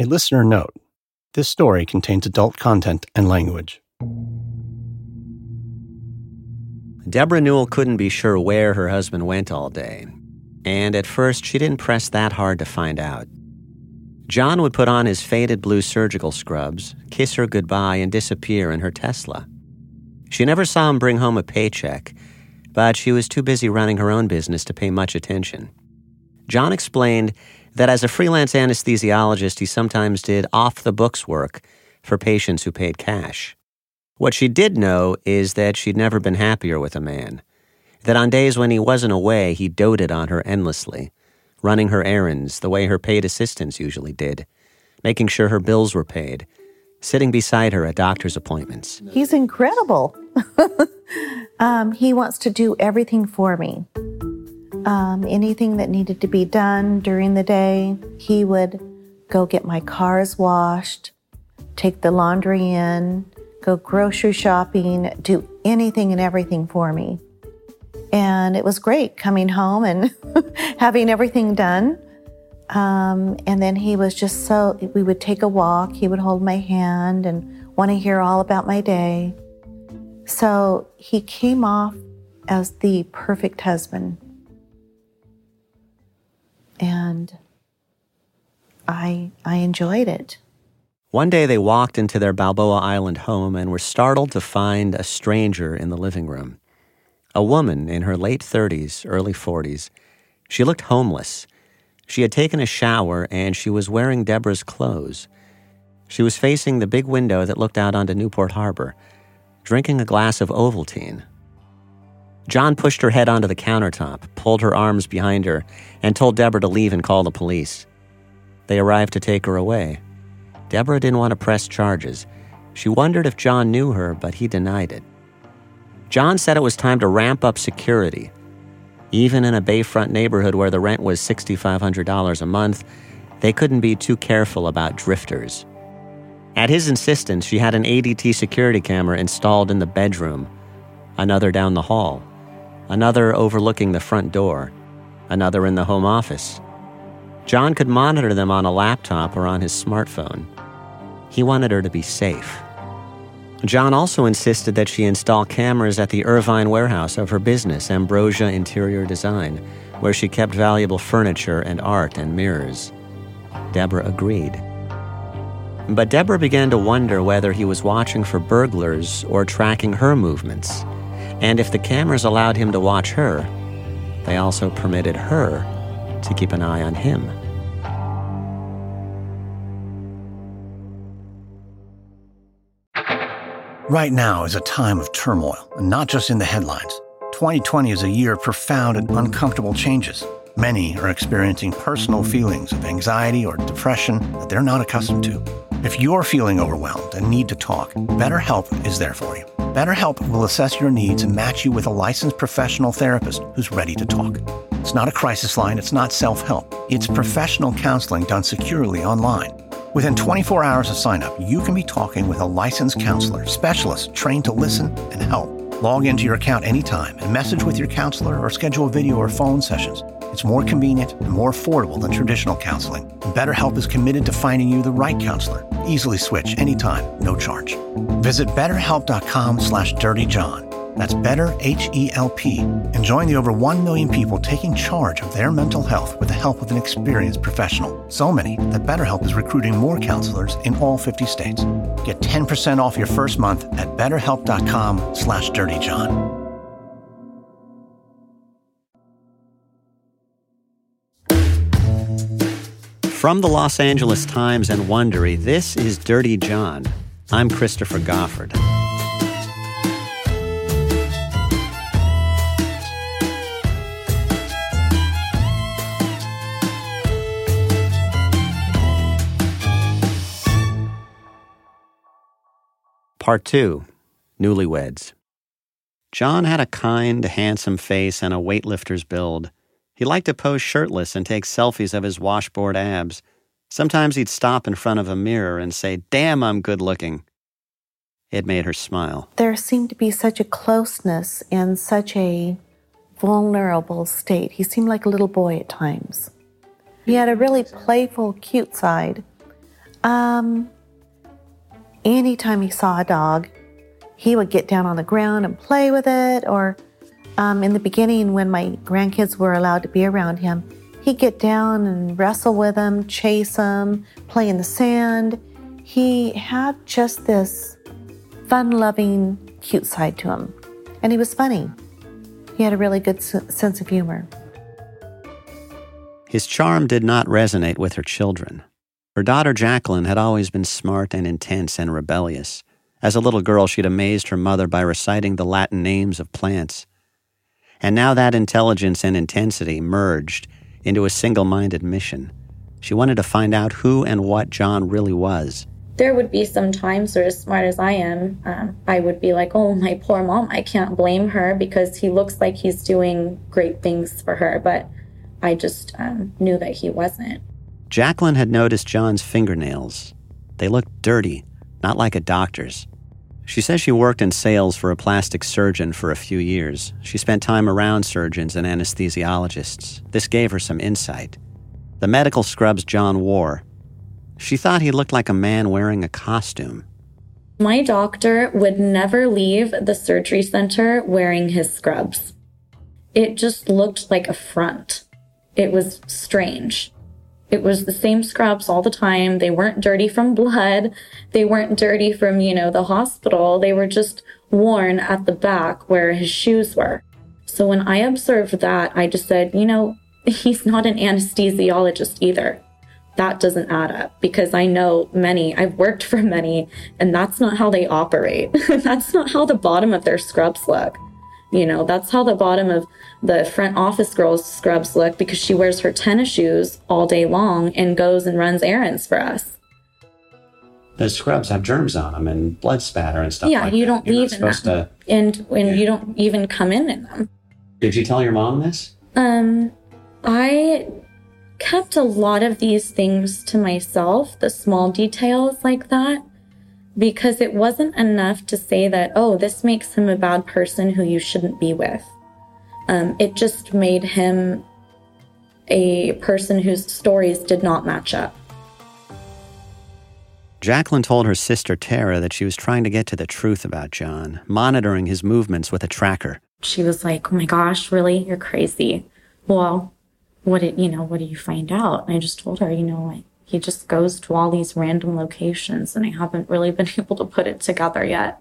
A listener note this story contains adult content and language. Deborah Newell couldn't be sure where her husband went all day, and at first she didn't press that hard to find out. John would put on his faded blue surgical scrubs, kiss her goodbye, and disappear in her Tesla. She never saw him bring home a paycheck, but she was too busy running her own business to pay much attention. John explained that as a freelance anesthesiologist, he sometimes did off the books work for patients who paid cash. What she did know is that she'd never been happier with a man, that on days when he wasn't away, he doted on her endlessly, running her errands the way her paid assistants usually did, making sure her bills were paid, sitting beside her at doctor's appointments. He's incredible. um, he wants to do everything for me. Um, anything that needed to be done during the day, he would go get my cars washed, take the laundry in, go grocery shopping, do anything and everything for me. And it was great coming home and having everything done. Um, and then he was just so, we would take a walk, he would hold my hand and want to hear all about my day. So he came off as the perfect husband. And I, I enjoyed it. One day they walked into their Balboa Island home and were startled to find a stranger in the living room. A woman in her late 30s, early 40s. She looked homeless. She had taken a shower and she was wearing Deborah's clothes. She was facing the big window that looked out onto Newport Harbor, drinking a glass of Ovaltine. John pushed her head onto the countertop, pulled her arms behind her, and told Deborah to leave and call the police. They arrived to take her away. Deborah didn't want to press charges. She wondered if John knew her, but he denied it. John said it was time to ramp up security. Even in a Bayfront neighborhood where the rent was $6,500 a month, they couldn't be too careful about drifters. At his insistence, she had an ADT security camera installed in the bedroom, another down the hall, another overlooking the front door, another in the home office. John could monitor them on a laptop or on his smartphone. He wanted her to be safe. John also insisted that she install cameras at the Irvine warehouse of her business, Ambrosia Interior Design, where she kept valuable furniture and art and mirrors. Deborah agreed. But Deborah began to wonder whether he was watching for burglars or tracking her movements. And if the cameras allowed him to watch her, they also permitted her to keep an eye on him. Right now is a time of turmoil, and not just in the headlines. 2020 is a year of profound and uncomfortable changes. Many are experiencing personal feelings of anxiety or depression that they're not accustomed to. If you're feeling overwhelmed and need to talk, BetterHelp is there for you. BetterHelp will assess your needs and match you with a licensed professional therapist who's ready to talk. It's not a crisis line, it's not self help. It's professional counseling done securely online. Within 24 hours of sign up, you can be talking with a licensed counselor, specialist trained to listen and help. Log into your account anytime and message with your counselor or schedule video or phone sessions. It's more convenient and more affordable than traditional counseling. BetterHelp is committed to finding you the right counselor. Easily switch anytime, no charge. Visit betterhelp.com slash dirtyjohn. That's better H-E-L-P. And join the over 1 million people taking charge of their mental health with the help of an experienced professional. So many that BetterHelp is recruiting more counselors in all 50 states. Get 10% off your first month at betterhelp.com slash dirtyjohn. From the Los Angeles Times and Wondery, this is Dirty John. I'm Christopher Goffard. Part 2 Newlyweds. John had a kind, handsome face and a weightlifter's build. He liked to pose shirtless and take selfies of his washboard abs. Sometimes he'd stop in front of a mirror and say, Damn, I'm good looking. It made her smile. There seemed to be such a closeness and such a vulnerable state. He seemed like a little boy at times. He had a really playful, cute side. Um, anytime he saw a dog, he would get down on the ground and play with it. Or um, in the beginning, when my grandkids were allowed to be around him, he'd get down and wrestle with them, chase them, play in the sand. He had just this fun loving, cute side to him. And he was funny. He had a really good sense of humor. His charm did not resonate with her children. Her daughter Jacqueline had always been smart and intense and rebellious. As a little girl, she'd amazed her mother by reciting the Latin names of plants. And now that intelligence and intensity merged into a single minded mission. She wanted to find out who and what John really was there would be some times where, as smart as I am, um, I would be like, oh, my poor mom, I can't blame her because he looks like he's doing great things for her. But I just um, knew that he wasn't. Jacqueline had noticed John's fingernails. They looked dirty, not like a doctor's. She says she worked in sales for a plastic surgeon for a few years. She spent time around surgeons and anesthesiologists. This gave her some insight. The medical scrubs John wore she thought he looked like a man wearing a costume. My doctor would never leave the surgery center wearing his scrubs. It just looked like a front. It was strange. It was the same scrubs all the time. They weren't dirty from blood. They weren't dirty from, you know, the hospital. They were just worn at the back where his shoes were. So when I observed that, I just said, you know, he's not an anesthesiologist either that doesn't add up because I know many, I've worked for many, and that's not how they operate. that's not how the bottom of their scrubs look. You know, that's how the bottom of the front office girl's scrubs look because she wears her tennis shoes all day long and goes and runs errands for us. The scrubs have germs on them and blood spatter and stuff. Yeah, like you don't You're leave in them, to, and and yeah. you don't even come in in them. Did you tell your mom this? Um, I kept a lot of these things to myself, the small details like that, because it wasn't enough to say that, oh, this makes him a bad person who you shouldn't be with. Um, it just made him a person whose stories did not match up. Jacqueline told her sister Terra that she was trying to get to the truth about John, monitoring his movements with a tracker. She was like, Oh my gosh, really? You're crazy. Well, what did you know what do you find out and i just told her you know like he just goes to all these random locations and i haven't really been able to put it together yet.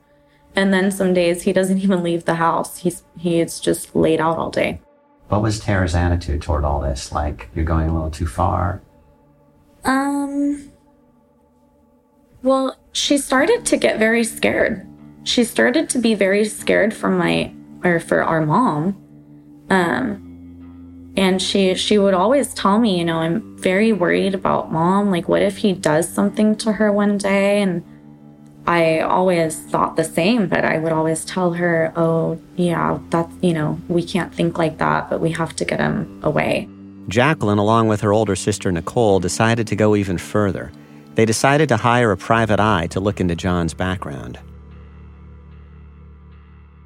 And then some days he doesn't even leave the house. He's he's just laid out all day. What was terra's attitude toward all this? Like you're going a little too far? Um well she started to get very scared. She started to be very scared for my or for our mom. Um and she she would always tell me you know i'm very worried about mom. Like what if he does something to her one day? And i always thought the same but i would always tell her oh yeah that's you know we can't think like that but we have to get him away. Jacqueline along with her older sister nicole decided to go even further. They decided to hire a private eye to look into john's background.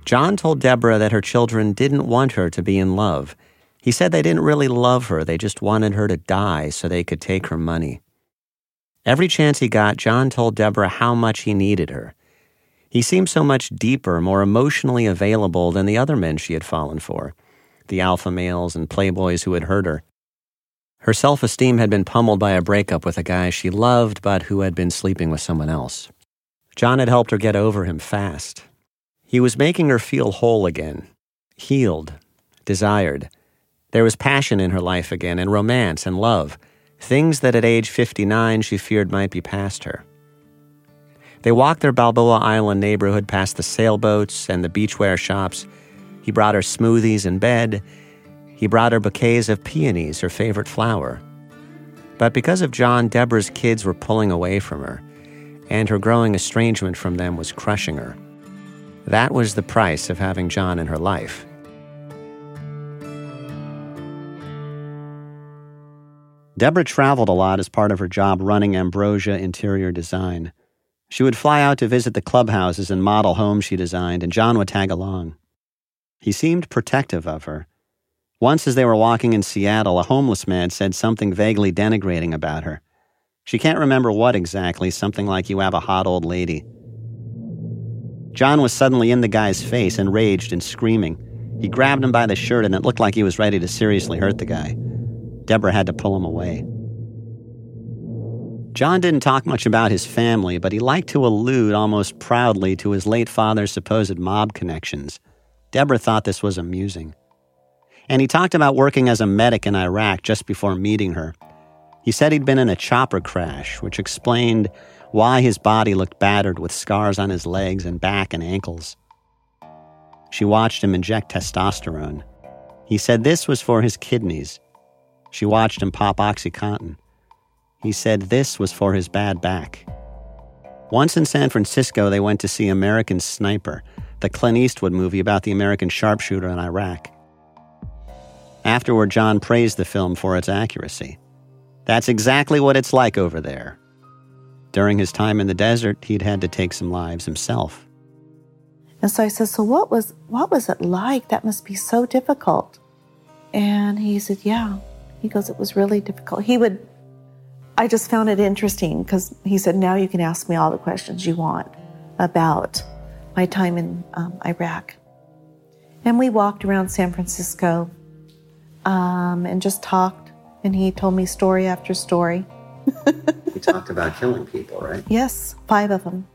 John told deborah that her children didn't want her to be in love he said they didn't really love her, they just wanted her to die so they could take her money. Every chance he got, John told Deborah how much he needed her. He seemed so much deeper, more emotionally available than the other men she had fallen for the alpha males and playboys who had hurt her. Her self esteem had been pummeled by a breakup with a guy she loved but who had been sleeping with someone else. John had helped her get over him fast. He was making her feel whole again, healed, desired. There was passion in her life again, and romance and love, things that at age 59 she feared might be past her. They walked their Balboa Island neighborhood past the sailboats and the beachwear shops. He brought her smoothies in bed. He brought her bouquets of peonies, her favorite flower. But because of John, Deborah's kids were pulling away from her, and her growing estrangement from them was crushing her. That was the price of having John in her life. Deborah traveled a lot as part of her job running Ambrosia Interior Design. She would fly out to visit the clubhouses and model homes she designed, and John would tag along. He seemed protective of her. Once, as they were walking in Seattle, a homeless man said something vaguely denigrating about her. She can't remember what exactly, something like you have a hot old lady. John was suddenly in the guy's face, enraged and screaming. He grabbed him by the shirt, and it looked like he was ready to seriously hurt the guy. Deborah had to pull him away. John didn't talk much about his family, but he liked to allude almost proudly to his late father's supposed mob connections. Deborah thought this was amusing. And he talked about working as a medic in Iraq just before meeting her. He said he'd been in a chopper crash, which explained why his body looked battered with scars on his legs and back and ankles. She watched him inject testosterone. He said this was for his kidneys. She watched him pop Oxycontin. He said this was for his bad back. Once in San Francisco, they went to see American Sniper, the Clint Eastwood movie about the American sharpshooter in Iraq. Afterward, John praised the film for its accuracy. That's exactly what it's like over there. During his time in the desert, he'd had to take some lives himself. And so I said, So what was what was it like? That must be so difficult. And he said, Yeah. He goes, It was really difficult. He would I just found it interesting because he said, Now you can ask me all the questions you want about my time in um, Iraq. And we walked around San Francisco um, and just talked. And he told me story after story. he talked about killing people, right? Yes, five of them.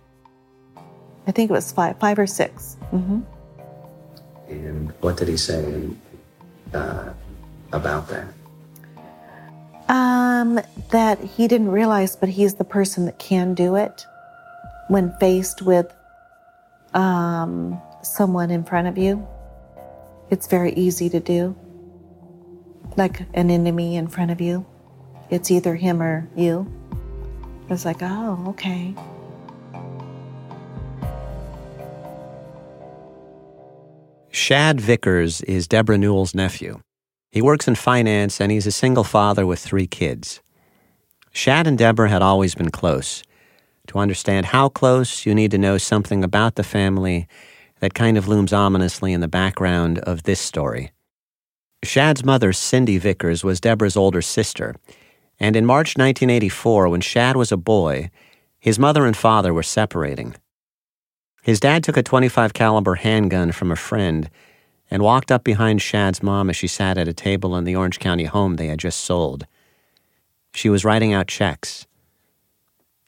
I think it was five, five or 6 mm-hmm. And what did he say uh, about that? Um, that he didn't realize, but he's the person that can do it when faced with um, someone in front of you. It's very easy to do, like an enemy in front of you. It's either him or you. It's like, oh, okay. Shad Vickers is Deborah Newell's nephew. He works in finance and he's a single father with three kids. Shad and Deborah had always been close. To understand how close, you need to know something about the family that kind of looms ominously in the background of this story. Shad's mother, Cindy Vickers, was Deborah's older sister, and in March 1984, when Shad was a boy, his mother and father were separating. His dad took a 25 caliber handgun from a friend and walked up behind Shad's mom as she sat at a table in the Orange County home they had just sold. She was writing out checks.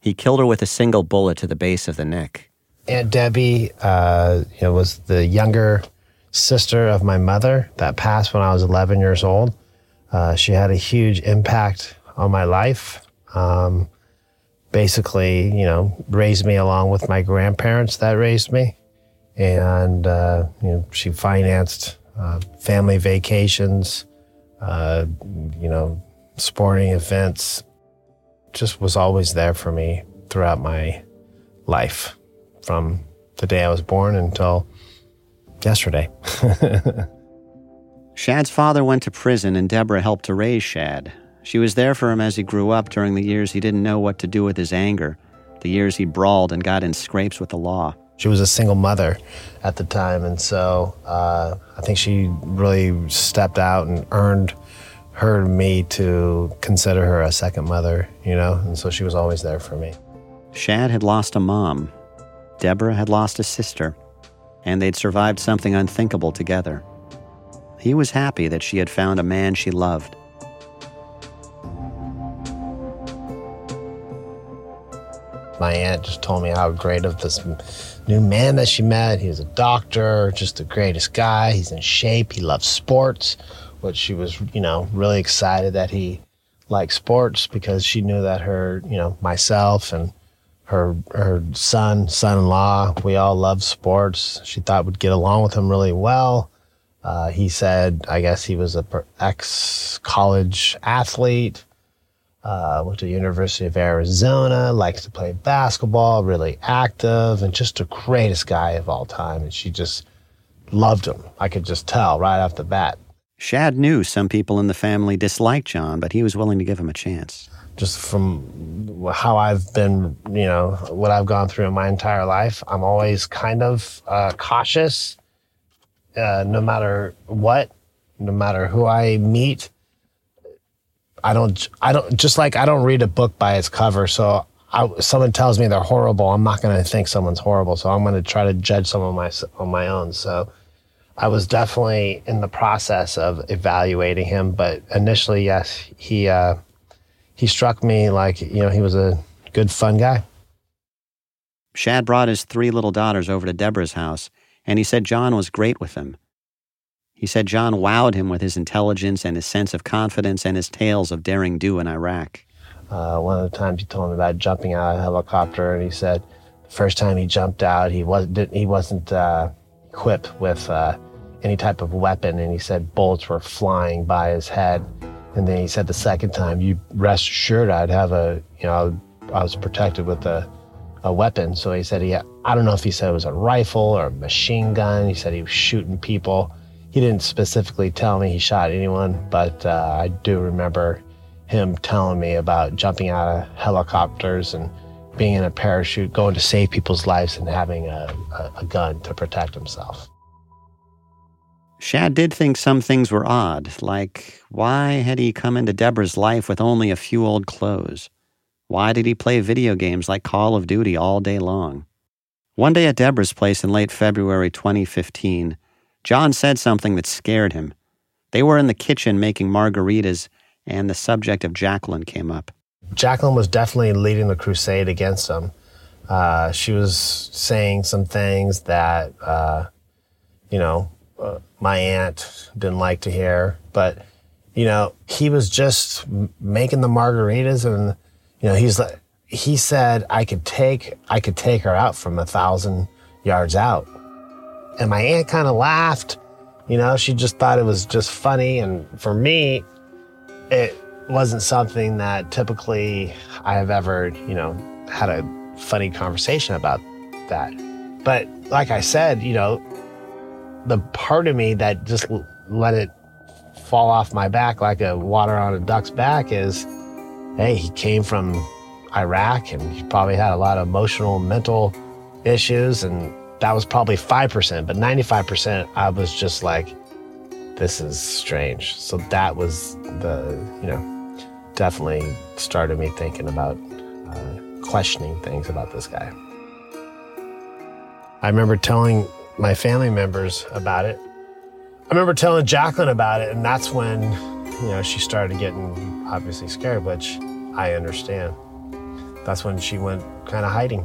He killed her with a single bullet to the base of the neck. Aunt Debbie uh, you know, was the younger sister of my mother that passed when I was 11 years old. Uh, she had a huge impact on my life. Um, basically, you know, raised me along with my grandparents that raised me and uh, you know, she financed uh, family vacations, uh, you know, sporting events. Just was always there for me throughout my life, from the day I was born until yesterday. Shad's father went to prison, and Deborah helped to raise Shad. She was there for him as he grew up during the years he didn't know what to do with his anger, the years he brawled and got in scrapes with the law. She was a single mother at the time, and so uh, I think she really stepped out and earned her me to consider her a second mother, you know, and so she was always there for me. Shad had lost a mom. Deborah had lost a sister, and they'd survived something unthinkable together. He was happy that she had found a man she loved. My aunt just told me how great of this new man that she met. He was a doctor, just the greatest guy. He's in shape. He loves sports, which she was, you know, really excited that he liked sports because she knew that her, you know, myself and her her son, son-in-law, we all love sports. She thought would get along with him really well. Uh, he said, I guess he was a ex college athlete uh, went to University of Arizona, likes to play basketball, really active, and just the greatest guy of all time. And she just loved him. I could just tell right off the bat. Shad knew some people in the family disliked John, but he was willing to give him a chance. Just from how I've been, you know, what I've gone through in my entire life, I'm always kind of uh, cautious, uh, no matter what, no matter who I meet I don't, I don't, just like I don't read a book by its cover. So I, someone tells me they're horrible, I'm not going to think someone's horrible. So I'm going to try to judge someone my, on my own. So I was definitely in the process of evaluating him. But initially, yes, he, uh, he struck me like, you know, he was a good, fun guy. Shad brought his three little daughters over to Deborah's house, and he said John was great with them. He said John wowed him with his intelligence and his sense of confidence and his tales of daring do in Iraq. Uh, one of the times he told me about jumping out of a helicopter, and he said the first time he jumped out, he wasn't he wasn't uh, equipped with uh, any type of weapon, and he said bullets were flying by his head. And then he said the second time, you rest assured I'd have a you know I was protected with a a weapon. So he said he I don't know if he said it was a rifle or a machine gun. He said he was shooting people he didn't specifically tell me he shot anyone, but uh, I do remember him telling me about jumping out of helicopters and being in a parachute, going to save people's lives, and having a, a, a gun to protect himself. Shad did think some things were odd, like why had he come into Deborah's life with only a few old clothes? Why did he play video games like Call of Duty all day long? One day at Deborah's place in late February 2015, John said something that scared him. They were in the kitchen making margaritas, and the subject of Jacqueline came up. Jacqueline was definitely leading the crusade against him. Uh, she was saying some things that, uh, you know, uh, my aunt didn't like to hear. But, you know, he was just making the margaritas, and you know, he's like, he said I could take I could take her out from a thousand yards out. And my aunt kind of laughed. You know, she just thought it was just funny. And for me, it wasn't something that typically I have ever, you know, had a funny conversation about that. But like I said, you know, the part of me that just let it fall off my back like a water on a duck's back is hey, he came from Iraq and he probably had a lot of emotional, mental issues and that was probably 5%, but 95% I was just like, this is strange. So that was the, you know, definitely started me thinking about uh, questioning things about this guy. I remember telling my family members about it. I remember telling Jacqueline about it, and that's when, you know, she started getting obviously scared, which I understand. That's when she went kind of hiding.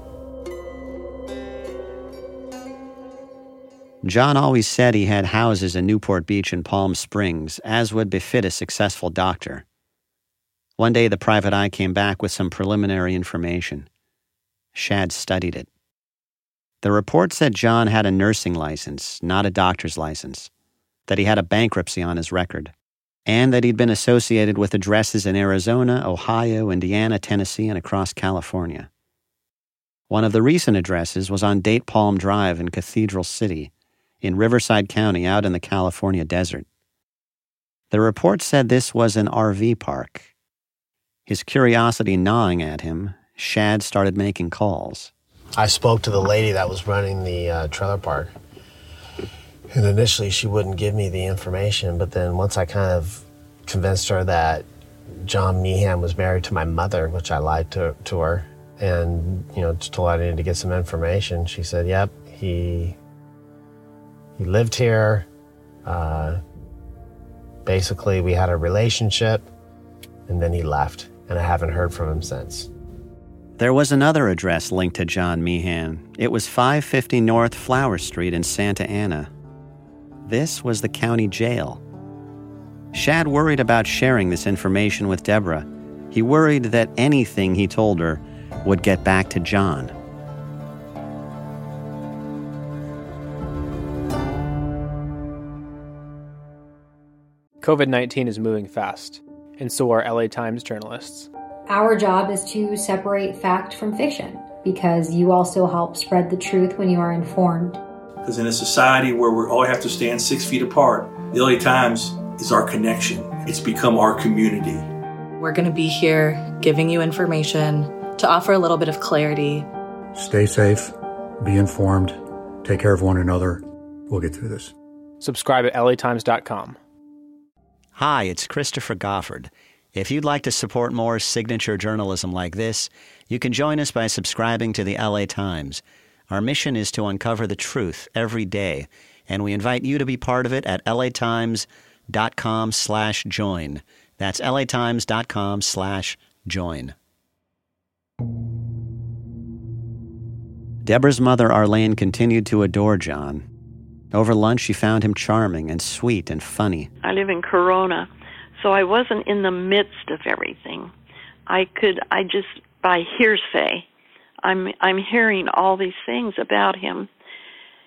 John always said he had houses in Newport Beach and Palm Springs, as would befit a successful doctor. One day, the private eye came back with some preliminary information. Shad studied it. The report said John had a nursing license, not a doctor's license, that he had a bankruptcy on his record, and that he'd been associated with addresses in Arizona, Ohio, Indiana, Tennessee, and across California. One of the recent addresses was on Date Palm Drive in Cathedral City, in Riverside County out in the California desert. The report said this was an RV park. His curiosity gnawing at him, Shad started making calls. I spoke to the lady that was running the uh, trailer park. And initially, she wouldn't give me the information, but then once I kind of convinced her that John Meehan was married to my mother, which I lied to, to her, and you know, told her I needed to get some information, she said, "Yep, he he lived here. Uh, basically, we had a relationship, and then he left, and I haven't heard from him since. There was another address linked to John Meehan. It was 550 North Flower Street in Santa Ana. This was the county jail. Shad worried about sharing this information with Deborah. He worried that anything he told her would get back to John. COVID 19 is moving fast, and so are LA Times journalists. Our job is to separate fact from fiction because you also help spread the truth when you are informed. Because in a society where we all have to stand six feet apart, the LA Times is our connection. It's become our community. We're going to be here giving you information to offer a little bit of clarity. Stay safe, be informed, take care of one another. We'll get through this. Subscribe at latimes.com. Hi, it's Christopher Goffard. If you'd like to support more signature journalism like this, you can join us by subscribing to the LA Times. Our mission is to uncover the truth every day, and we invite you to be part of it at latimes.com slash join. That's latimes.com slash join. Deborah's mother, Arlene, continued to adore John. Over lunch, she found him charming and sweet and funny. I live in Corona, so I wasn't in the midst of everything. I could, I just, by hearsay, I'm, I'm hearing all these things about him.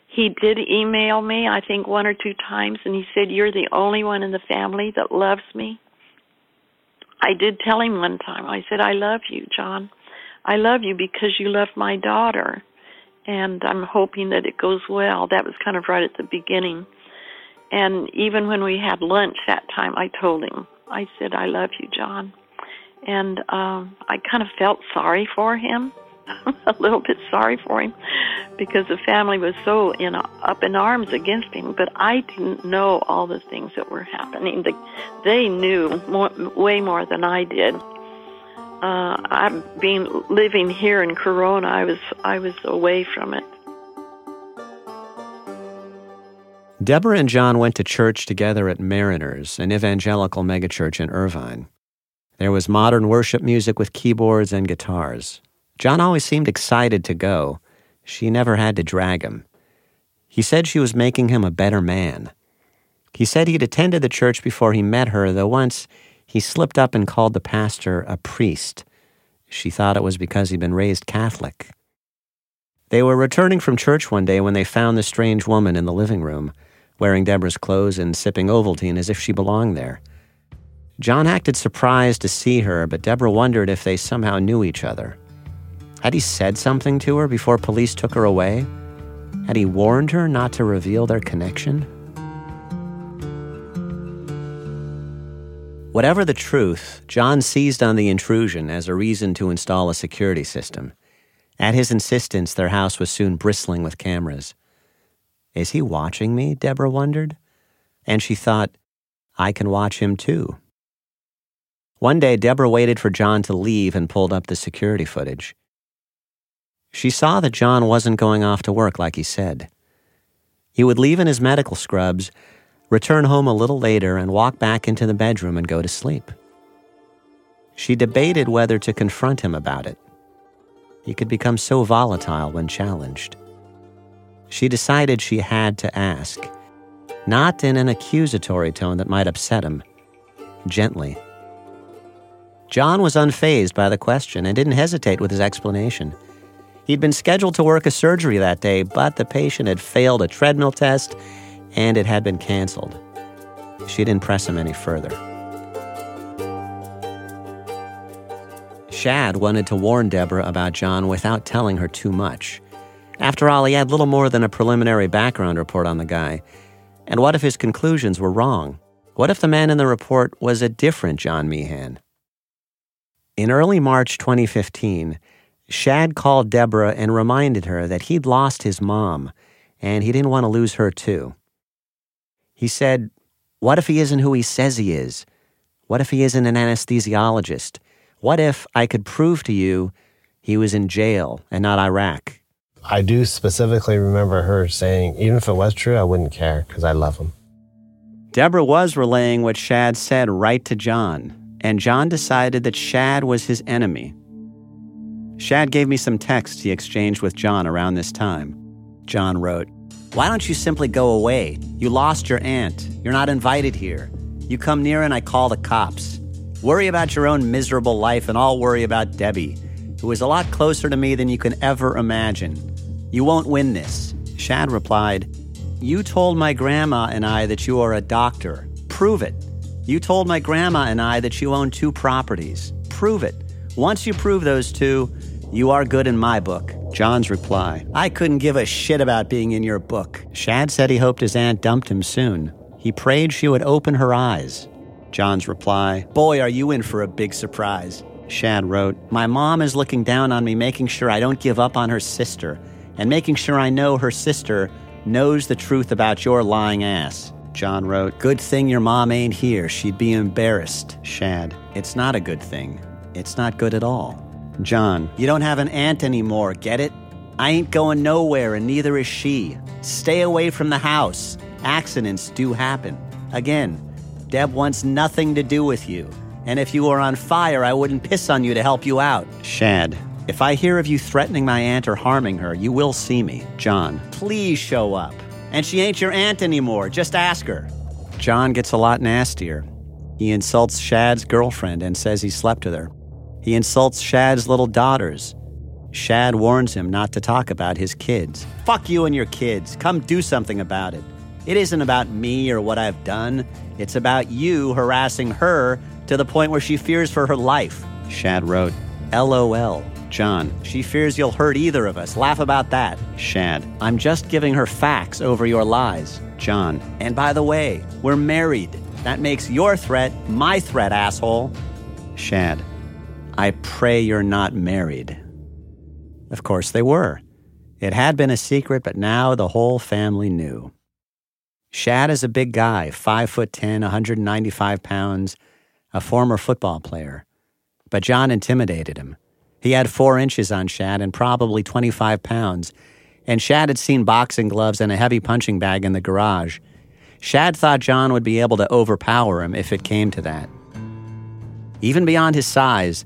He did email me, I think one or two times, and he said, You're the only one in the family that loves me. I did tell him one time, I said, I love you, John. I love you because you love my daughter. And I'm hoping that it goes well. That was kind of right at the beginning. And even when we had lunch that time, I told him, I said, I love you, John. And um, I kind of felt sorry for him, a little bit sorry for him, because the family was so in up in arms against him. But I didn't know all the things that were happening. They knew more, way more than I did. Uh, I've been living here in Corona. I was I was away from it. Deborah and John went to church together at Mariners, an evangelical megachurch in Irvine. There was modern worship music with keyboards and guitars. John always seemed excited to go. She never had to drag him. He said she was making him a better man. He said he'd attended the church before he met her, though once he slipped up and called the pastor a priest. She thought it was because he'd been raised Catholic. They were returning from church one day when they found the strange woman in the living room wearing Deborah's clothes and sipping Ovaltine as if she belonged there. John acted surprised to see her, but Deborah wondered if they somehow knew each other. Had he said something to her before police took her away? Had he warned her not to reveal their connection? Whatever the truth, John seized on the intrusion as a reason to install a security system. At his insistence, their house was soon bristling with cameras. Is he watching me? Deborah wondered. And she thought, I can watch him too. One day, Deborah waited for John to leave and pulled up the security footage. She saw that John wasn't going off to work like he said. He would leave in his medical scrubs, return home a little later, and walk back into the bedroom and go to sleep. She debated whether to confront him about it. He could become so volatile when challenged she decided she had to ask, not in an accusatory tone that might upset him, gently. John was unfazed by the question and didn't hesitate with his explanation. He'd been scheduled to work a surgery that day, but the patient had failed a treadmill test and it had been canceled. She didn't press him any further. Shad wanted to warn Deborah about John without telling her too much. After all, he had little more than a preliminary background report on the guy. And what if his conclusions were wrong? What if the man in the report was a different John Meehan? In early March 2015, Shad called Deborah and reminded her that he'd lost his mom, and he didn't want to lose her too. He said, What if he isn't who he says he is? What if he isn't an anesthesiologist? What if I could prove to you he was in jail and not Iraq? I do specifically remember her saying, even if it was true, I wouldn't care because I love him. Deborah was relaying what Shad said right to John, and John decided that Shad was his enemy. Shad gave me some texts he exchanged with John around this time. John wrote, Why don't you simply go away? You lost your aunt. You're not invited here. You come near and I call the cops. Worry about your own miserable life, and I'll worry about Debbie, who is a lot closer to me than you can ever imagine. You won't win this. Shad replied, You told my grandma and I that you are a doctor. Prove it. You told my grandma and I that you own two properties. Prove it. Once you prove those two, you are good in my book. John's reply I couldn't give a shit about being in your book. Shad said he hoped his aunt dumped him soon. He prayed she would open her eyes. John's reply Boy, are you in for a big surprise. Shad wrote, My mom is looking down on me, making sure I don't give up on her sister and making sure I know her sister knows the truth about your lying ass. John wrote. Good thing your mom ain't here. She'd be embarrassed. Shad. It's not a good thing. It's not good at all. John. You don't have an aunt anymore, get it? I ain't going nowhere, and neither is she. Stay away from the house. Accidents do happen. Again, Deb wants nothing to do with you. And if you were on fire, I wouldn't piss on you to help you out. Shad. If I hear of you threatening my aunt or harming her, you will see me. John. Please show up. And she ain't your aunt anymore. Just ask her. John gets a lot nastier. He insults Shad's girlfriend and says he slept with her. He insults Shad's little daughters. Shad warns him not to talk about his kids. Fuck you and your kids. Come do something about it. It isn't about me or what I've done. It's about you harassing her to the point where she fears for her life. Shad wrote, LOL. John, she fears you'll hurt either of us. Laugh about that. Shad, I'm just giving her facts over your lies. John, and by the way, we're married. That makes your threat my threat, asshole. Shad, I pray you're not married. Of course they were. It had been a secret, but now the whole family knew. Shad is a big guy, 5 foot 10, 195 pounds, a former football player. But John intimidated him. He had four inches on Shad and probably 25 pounds, and Shad had seen boxing gloves and a heavy punching bag in the garage. Shad thought John would be able to overpower him if it came to that. Even beyond his size,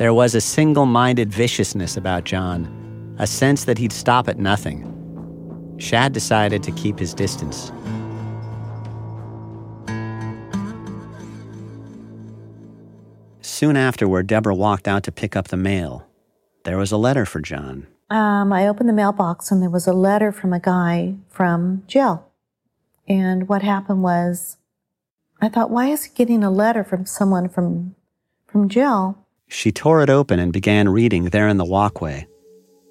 there was a single minded viciousness about John, a sense that he'd stop at nothing. Shad decided to keep his distance. Soon afterward, Deborah walked out to pick up the mail. There was a letter for John. Um, I opened the mailbox and there was a letter from a guy from jail. And what happened was, I thought, why is he getting a letter from someone from from jail? She tore it open and began reading there in the walkway.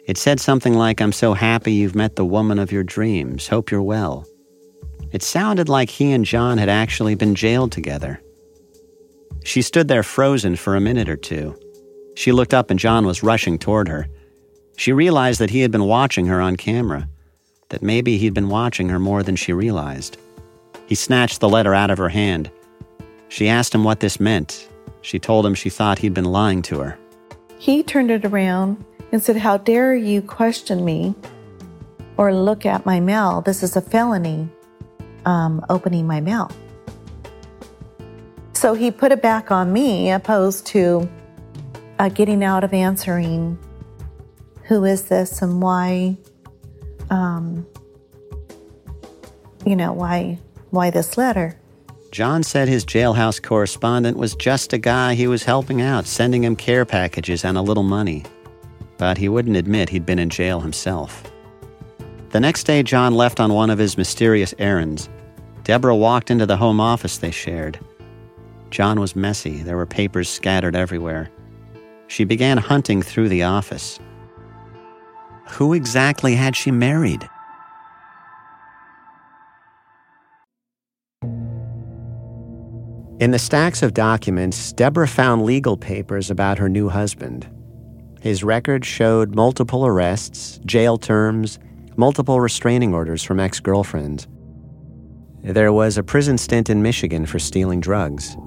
It said something like, I'm so happy you've met the woman of your dreams. Hope you're well. It sounded like he and John had actually been jailed together. She stood there frozen for a minute or two. She looked up and John was rushing toward her. She realized that he had been watching her on camera, that maybe he'd been watching her more than she realized. He snatched the letter out of her hand. She asked him what this meant, she told him she thought he'd been lying to her. He turned it around and said, How dare you question me or look at my mail? This is a felony, um, opening my mail. So he put it back on me, opposed to uh, getting out of answering who is this and why, um, you know, why, why this letter. John said his jailhouse correspondent was just a guy he was helping out, sending him care packages and a little money. But he wouldn't admit he'd been in jail himself. The next day, John left on one of his mysterious errands. Deborah walked into the home office they shared. John was messy, there were papers scattered everywhere. She began hunting through the office. Who exactly had she married? In the stacks of documents, Deborah found legal papers about her new husband. His record showed multiple arrests, jail terms, multiple restraining orders from ex girlfriends. There was a prison stint in Michigan for stealing drugs,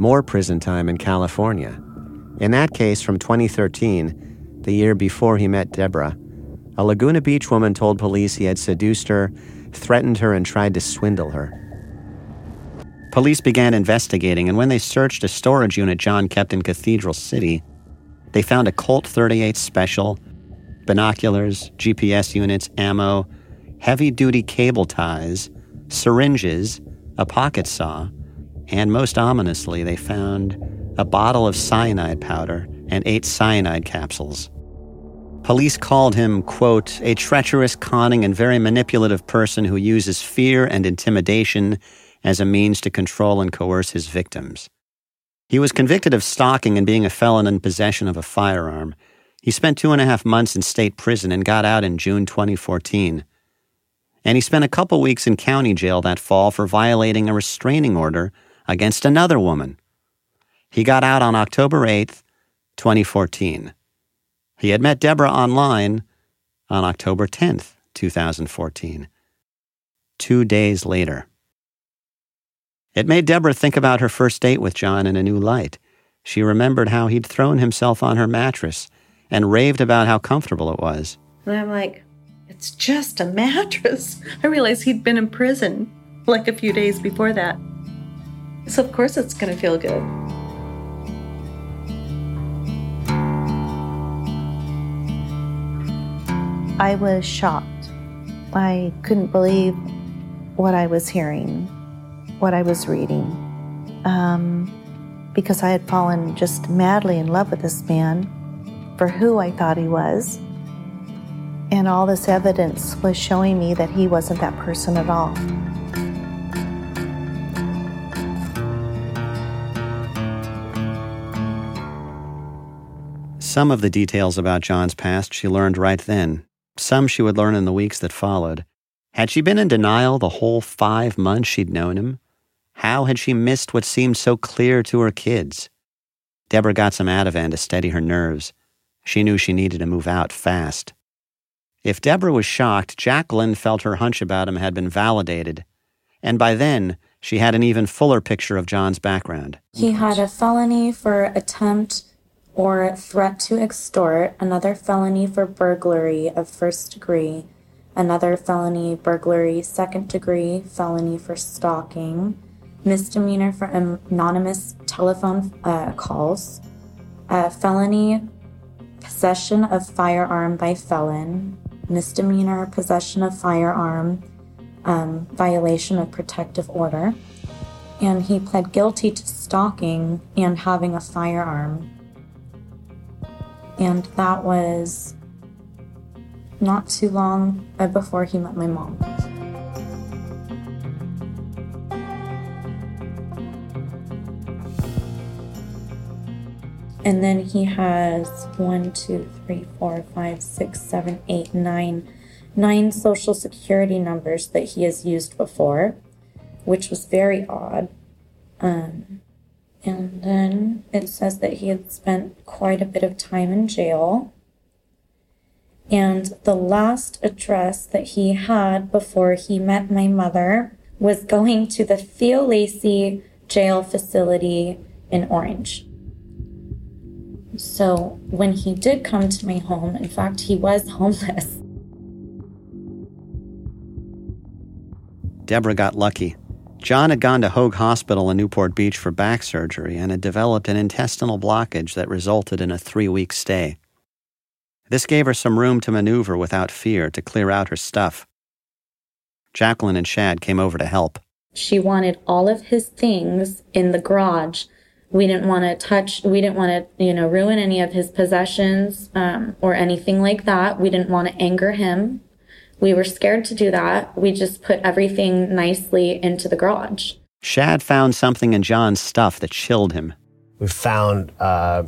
more prison time in California. In that case from 2013, the year before he met Deborah, a Laguna Beach woman told police he had seduced her, threatened her, and tried to swindle her. Police began investigating, and when they searched a storage unit John kept in Cathedral City, they found a Colt 38 Special, binoculars, GPS units, ammo, heavy duty cable ties, syringes, a pocket saw, and most ominously, they found a bottle of cyanide powder and eight cyanide capsules. Police called him, quote, a treacherous, conning, and very manipulative person who uses fear and intimidation as a means to control and coerce his victims. He was convicted of stalking and being a felon in possession of a firearm. He spent two and a half months in state prison and got out in June 2014. And he spent a couple weeks in county jail that fall for violating a restraining order against another woman. He got out on October 8th, 2014. He had met Deborah online on October 10th, 2014. Two days later. It made Deborah think about her first date with John in a new light. She remembered how he'd thrown himself on her mattress and raved about how comfortable it was. And I'm like, it's just a mattress. I realized he'd been in prison like a few days before that. So, of course, it's going to feel good. I was shocked. I couldn't believe what I was hearing, what I was reading, um, because I had fallen just madly in love with this man for who I thought he was. And all this evidence was showing me that he wasn't that person at all. Some of the details about John's past she learned right then some she would learn in the weeks that followed. Had she been in denial the whole five months she'd known him? How had she missed what seemed so clear to her kids? Debra got some Ativan to steady her nerves. She knew she needed to move out fast. If Debra was shocked, Jacqueline felt her hunch about him had been validated. And by then, she had an even fuller picture of John's background. He had a felony for attempt or threat to extort, another felony for burglary of first degree, another felony burglary second degree, felony for stalking, misdemeanor for anonymous telephone uh, calls, uh, felony possession of firearm by felon, misdemeanor possession of firearm, um, violation of protective order, and he pled guilty to stalking and having a firearm. And that was not too long uh, before he met my mom. And then he has one, two, three, four, five, six, seven, eight, nine, nine social security numbers that he has used before, which was very odd. Um, and then it says that he had spent quite a bit of time in jail. And the last address that he had before he met my mother was going to the Theo Lacy jail facility in Orange. So when he did come to my home, in fact, he was homeless. Debra got lucky. John had gone to Hoag Hospital in Newport Beach for back surgery and had developed an intestinal blockage that resulted in a three week stay. This gave her some room to maneuver without fear to clear out her stuff. Jacqueline and Shad came over to help. She wanted all of his things in the garage. We didn't want to touch, we didn't want to, you know, ruin any of his possessions um, or anything like that. We didn't want to anger him. We were scared to do that. We just put everything nicely into the garage. Shad found something in John's stuff that chilled him. We found uh,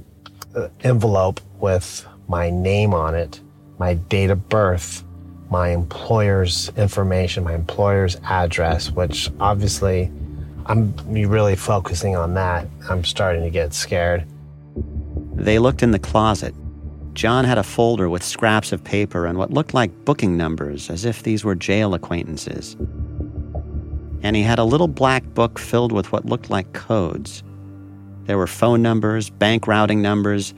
an envelope with my name on it, my date of birth, my employer's information, my employer's address, which obviously I'm really focusing on that. I'm starting to get scared. They looked in the closet. John had a folder with scraps of paper and what looked like booking numbers, as if these were jail acquaintances. And he had a little black book filled with what looked like codes. There were phone numbers, bank routing numbers,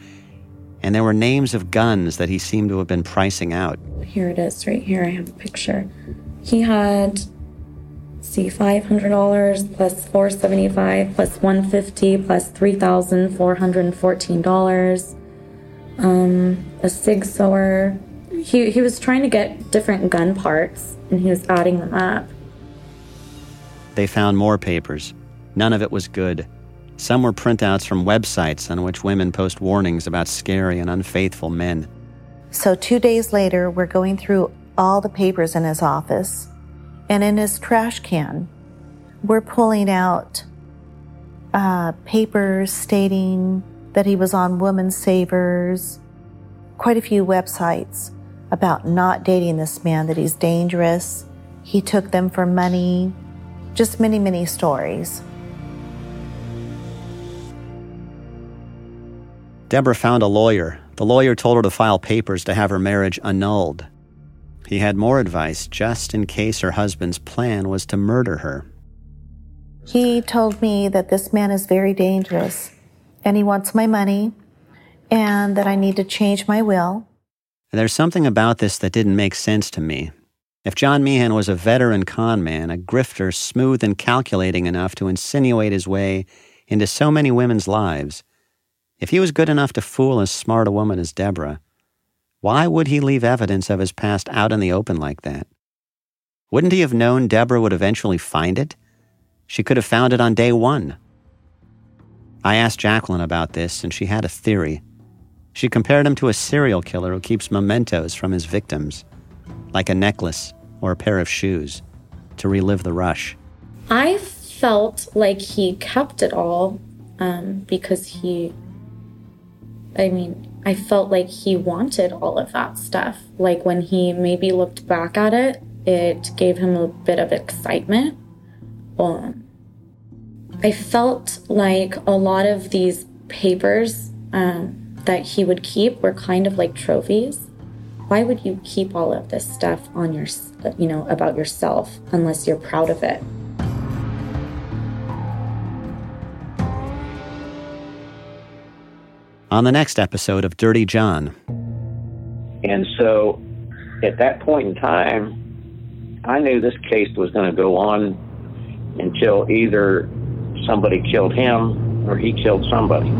and there were names of guns that he seemed to have been pricing out. Here it is, right here. I have a picture. He had, see, five hundred dollars plus four seventy five plus one fifty plus three thousand four hundred and fourteen dollars um, a sig sauer. He, he was trying to get different gun parts and he was adding them up. They found more papers. None of it was good. Some were printouts from websites on which women post warnings about scary and unfaithful men. So, two days later, we're going through all the papers in his office, and in his trash can, we're pulling out uh, papers stating that he was on Woman Savers, quite a few websites about not dating this man, that he's dangerous. He took them for money, just many, many stories. Debra found a lawyer. The lawyer told her to file papers to have her marriage annulled. He had more advice just in case her husband's plan was to murder her. He told me that this man is very dangerous and he wants my money and that I need to change my will. There's something about this that didn't make sense to me. If John Meehan was a veteran con man, a grifter smooth and calculating enough to insinuate his way into so many women's lives, if he was good enough to fool as smart a woman as Debra, why would he leave evidence of his past out in the open like that? Wouldn't he have known Debra would eventually find it? She could have found it on day one. I asked Jacqueline about this, and she had a theory. She compared him to a serial killer who keeps mementos from his victims, like a necklace or a pair of shoes, to relive the rush. I felt like he kept it all um, because he I mean, I felt like he wanted all of that stuff. Like when he maybe looked back at it, it gave him a bit of excitement. Um, I felt like a lot of these papers um, that he would keep were kind of like trophies. Why would you keep all of this stuff on your, you know, about yourself unless you're proud of it? On the next episode of Dirty John. And so at that point in time, I knew this case was going to go on until either somebody killed him or he killed somebody.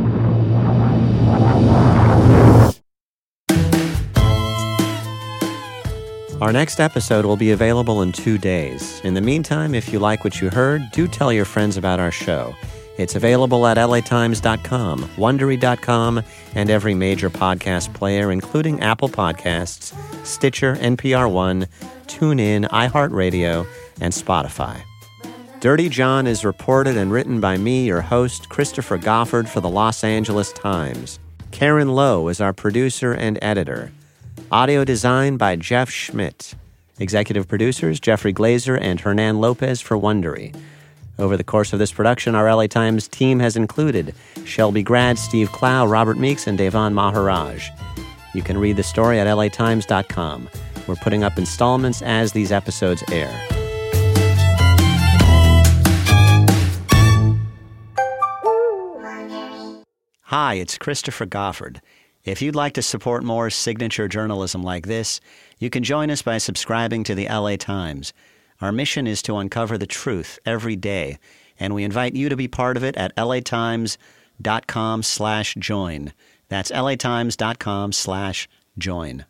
Our next episode will be available in two days. In the meantime, if you like what you heard, do tell your friends about our show. It's available at latimes.com, wondery.com, and every major podcast player, including Apple Podcasts, Stitcher, NPR One, TuneIn, iHeartRadio, and Spotify. Dirty John is reported and written by me, your host, Christopher Goffard, for the Los Angeles Times. Karen Lowe is our producer and editor. Audio design by Jeff Schmidt. Executive producers Jeffrey Glazer and Hernan Lopez for Wondery. Over the course of this production, our LA Times team has included Shelby Grad, Steve Clow, Robert Meeks, and Davan Maharaj. You can read the story at latimes.com. We're putting up installments as these episodes air. Hi, it's Christopher Goffard. If you'd like to support more signature journalism like this, you can join us by subscribing to the LA Times. Our mission is to uncover the truth every day, and we invite you to be part of it at latimes.com slash join. That's latimes.com slash join.